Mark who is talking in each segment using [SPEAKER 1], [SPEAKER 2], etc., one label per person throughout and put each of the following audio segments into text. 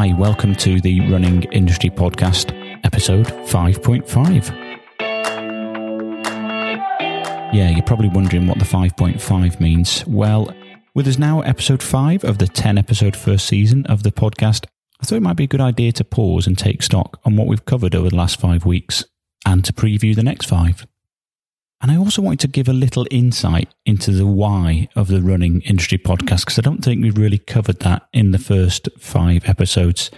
[SPEAKER 1] Hi, welcome to the Running Industry Podcast, episode 5.5. Yeah, you're probably wondering what the 5.5 means. Well, with us now, episode 5 of the 10 episode first season of the podcast, I thought it might be a good idea to pause and take stock on what we've covered over the last five weeks and to preview the next five. And I also wanted to give a little insight into the why of the running industry podcast because I don't think we've really covered that in the first five episodes.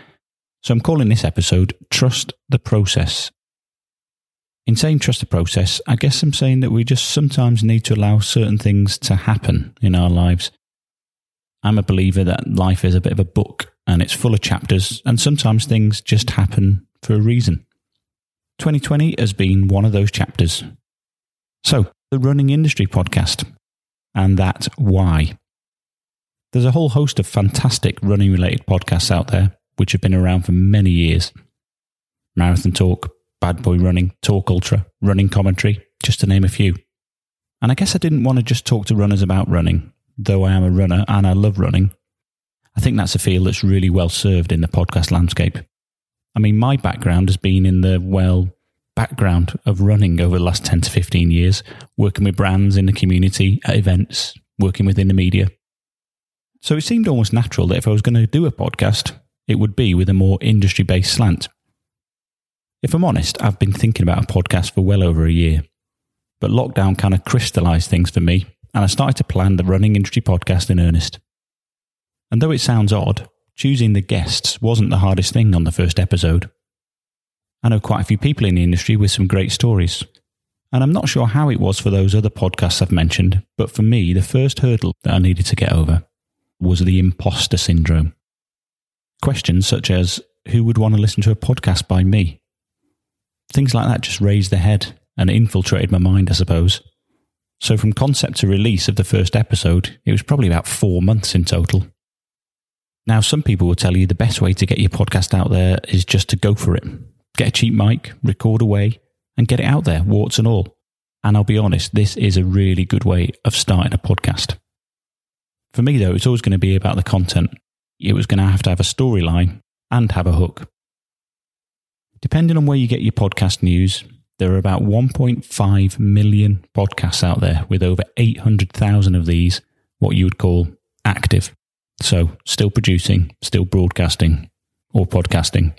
[SPEAKER 1] So I'm calling this episode Trust the Process. In saying trust the process, I guess I'm saying that we just sometimes need to allow certain things to happen in our lives. I'm a believer that life is a bit of a book and it's full of chapters, and sometimes things just happen for a reason. 2020 has been one of those chapters. So, the Running Industry podcast, and that why. There's a whole host of fantastic running related podcasts out there which have been around for many years. Marathon Talk, Bad Boy Running, Talk Ultra, Running Commentary, just to name a few. And I guess I didn't want to just talk to runners about running, though I am a runner and I love running. I think that's a field that's really well served in the podcast landscape. I mean, my background has been in the, well, background of running over the last 10 to 15 years, working with brands in the community, at events, working within the media. So it seemed almost natural that if I was going to do a podcast, it would be with a more industry based slant. If I'm honest, I've been thinking about a podcast for well over a year, but lockdown kind of crystallized things for me, and I started to plan the running industry podcast in earnest. And though it sounds odd, choosing the guests wasn't the hardest thing on the first episode. I know quite a few people in the industry with some great stories. And I'm not sure how it was for those other podcasts I've mentioned, but for me, the first hurdle that I needed to get over was the imposter syndrome. Questions such as who would want to listen to a podcast by me? Things like that just raised the head and infiltrated my mind, I suppose. So, from concept to release of the first episode, it was probably about four months in total. Now, some people will tell you the best way to get your podcast out there is just to go for it. Get a cheap mic, record away, and get it out there, warts and all. And I'll be honest, this is a really good way of starting a podcast. For me, though, it's always going to be about the content. It was going to have to have a storyline and have a hook. Depending on where you get your podcast news, there are about 1.5 million podcasts out there, with over 800,000 of these what you would call active. So, still producing, still broadcasting, or podcasting.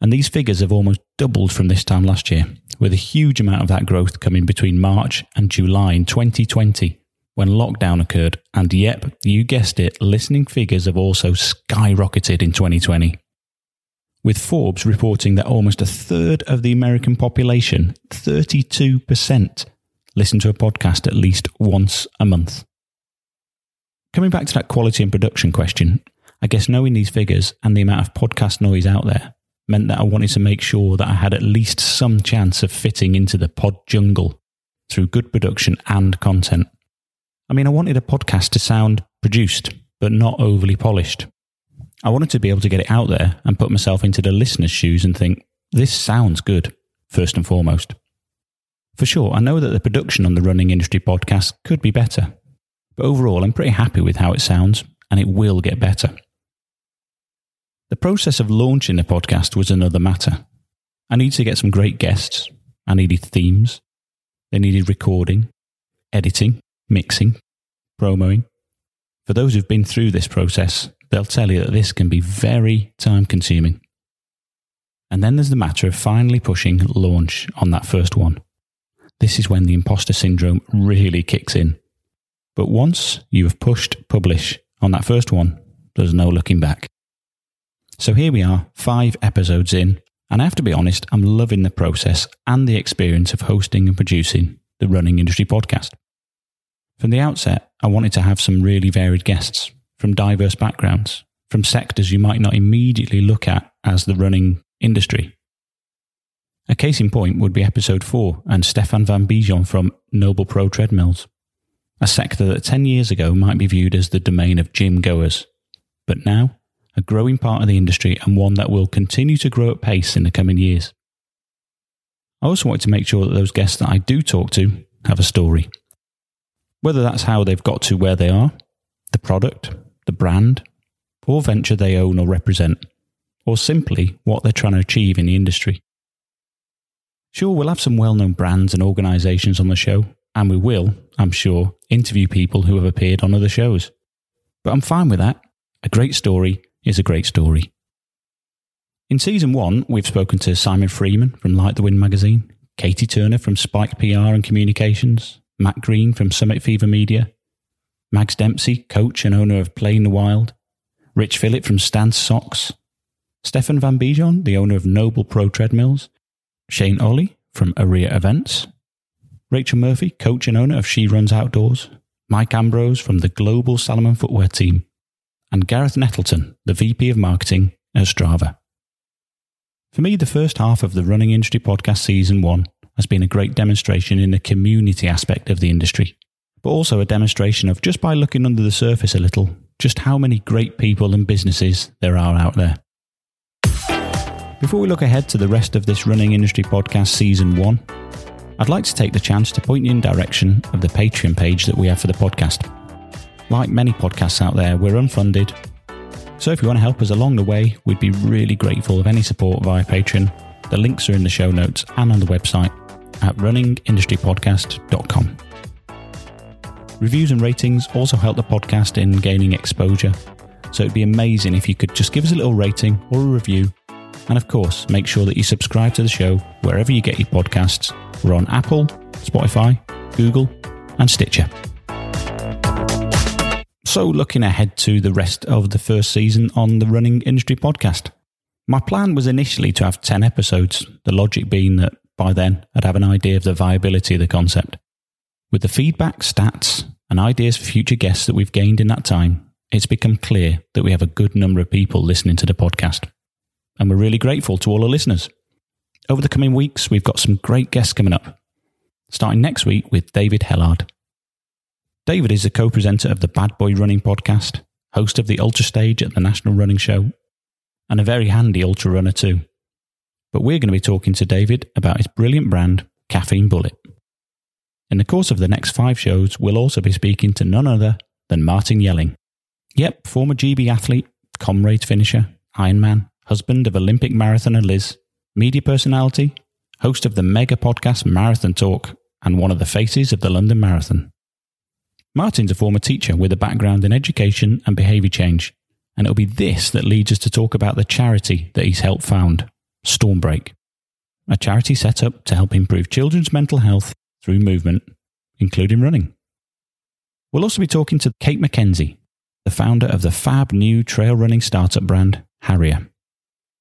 [SPEAKER 1] And these figures have almost doubled from this time last year, with a huge amount of that growth coming between March and July in 2020 when lockdown occurred. And yep, you guessed it, listening figures have also skyrocketed in 2020. With Forbes reporting that almost a third of the American population, 32%, listen to a podcast at least once a month. Coming back to that quality and production question, I guess knowing these figures and the amount of podcast noise out there, meant that I wanted to make sure that I had at least some chance of fitting into the pod jungle through good production and content. I mean, I wanted a podcast to sound produced, but not overly polished. I wanted to be able to get it out there and put myself into the listener's shoes and think, this sounds good, first and foremost. For sure, I know that the production on the Running Industry podcast could be better, but overall, I'm pretty happy with how it sounds, and it will get better. The process of launching the podcast was another matter. I needed to get some great guests. I needed themes. They needed recording, editing, mixing, promoing. For those who've been through this process, they'll tell you that this can be very time consuming. And then there's the matter of finally pushing launch on that first one. This is when the imposter syndrome really kicks in. But once you have pushed publish on that first one, there's no looking back. So here we are, five episodes in, and I have to be honest, I'm loving the process and the experience of hosting and producing the Running Industry podcast. From the outset, I wanted to have some really varied guests from diverse backgrounds, from sectors you might not immediately look at as the running industry. A case in point would be episode 4 and Stefan van Bijon from Noble Pro Treadmills, a sector that 10 years ago might be viewed as the domain of gym goers, but now a growing part of the industry and one that will continue to grow at pace in the coming years. I also wanted to make sure that those guests that I do talk to have a story. Whether that's how they've got to where they are, the product, the brand, or venture they own or represent, or simply what they're trying to achieve in the industry. Sure, we'll have some well known brands and organisations on the show, and we will, I'm sure, interview people who have appeared on other shows. But I'm fine with that. A great story is a great story. In season one, we've spoken to Simon Freeman from Like the Wind magazine, Katie Turner from Spike PR and Communications, Matt Green from Summit Fever Media, Mags Dempsey, coach and owner of Play in the Wild, Rich Phillip from Stance Socks, Stefan Van Bijon, the owner of Noble Pro Treadmills, Shane Ohly from Ourea Events, Rachel Murphy, coach and owner of She Runs Outdoors, Mike Ambrose from the global Salomon footwear team, and Gareth Nettleton, the VP of Marketing at Strava. For me, the first half of the Running Industry Podcast Season 1 has been a great demonstration in the community aspect of the industry, but also a demonstration of just by looking under the surface a little, just how many great people and businesses there are out there. Before we look ahead to the rest of this Running Industry Podcast Season 1, I'd like to take the chance to point you in direction of the Patreon page that we have for the podcast. Like many podcasts out there, we're unfunded. So if you want to help us along the way, we'd be really grateful of any support via Patreon. The links are in the show notes and on the website at runningindustrypodcast.com. Reviews and ratings also help the podcast in gaining exposure. So it'd be amazing if you could just give us a little rating or a review and of course, make sure that you subscribe to the show wherever you get your podcasts. We're on Apple, Spotify, Google, and Stitcher. So, looking ahead to the rest of the first season on the Running Industry podcast. My plan was initially to have 10 episodes, the logic being that by then I'd have an idea of the viability of the concept. With the feedback, stats, and ideas for future guests that we've gained in that time, it's become clear that we have a good number of people listening to the podcast and we're really grateful to all our listeners. Over the coming weeks, we've got some great guests coming up, starting next week with David Hellard. David is a co presenter of the Bad Boy Running podcast, host of the Ultra Stage at the National Running Show, and a very handy ultra runner too. But we're going to be talking to David about his brilliant brand, Caffeine Bullet. In the course of the next five shows, we'll also be speaking to none other than Martin Yelling. Yep, former GB athlete, comrades finisher, Ironman, husband of Olympic marathoner Liz, media personality, host of the mega podcast Marathon Talk, and one of the faces of the London Marathon. Martin's a former teacher with a background in education and behaviour change, and it'll be this that leads us to talk about the charity that he's helped found, Stormbreak, a charity set up to help improve children's mental health through movement, including running. We'll also be talking to Kate McKenzie, the founder of the fab new trail running startup brand, Harrier.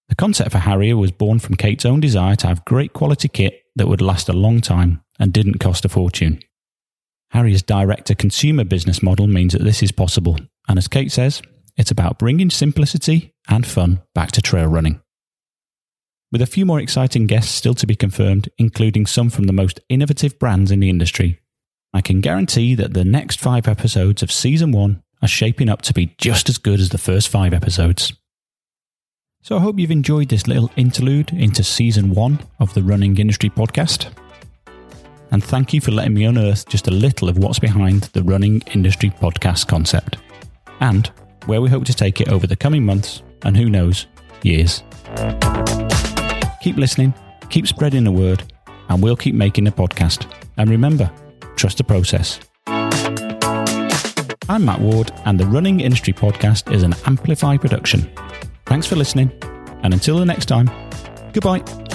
[SPEAKER 1] The concept for Harrier was born from Kate's own desire to have great quality kit that would last a long time and didn't cost a fortune. Harrier's direct to consumer business model means that this is possible, and as Kate says, it's about bringing simplicity and fun back to trail running. With a few more exciting guests still to be confirmed, including some from the most innovative brands in the industry, I can guarantee that the next five episodes of season one are shaping up to be just as good as the first five episodes. So I hope you've enjoyed this little interlude into season one of the Running Industry podcast. And thank you for letting me unearth just a little of what's behind the Running Industry podcast concept and where we hope to take it over the coming months and who knows, years. Keep listening, keep spreading the word, and we'll keep making the podcast. And remember, trust the process. I'm Matt Ward, and the Running Industry Podcast is an Amplify production. Thanks for listening, and until the next time, goodbye.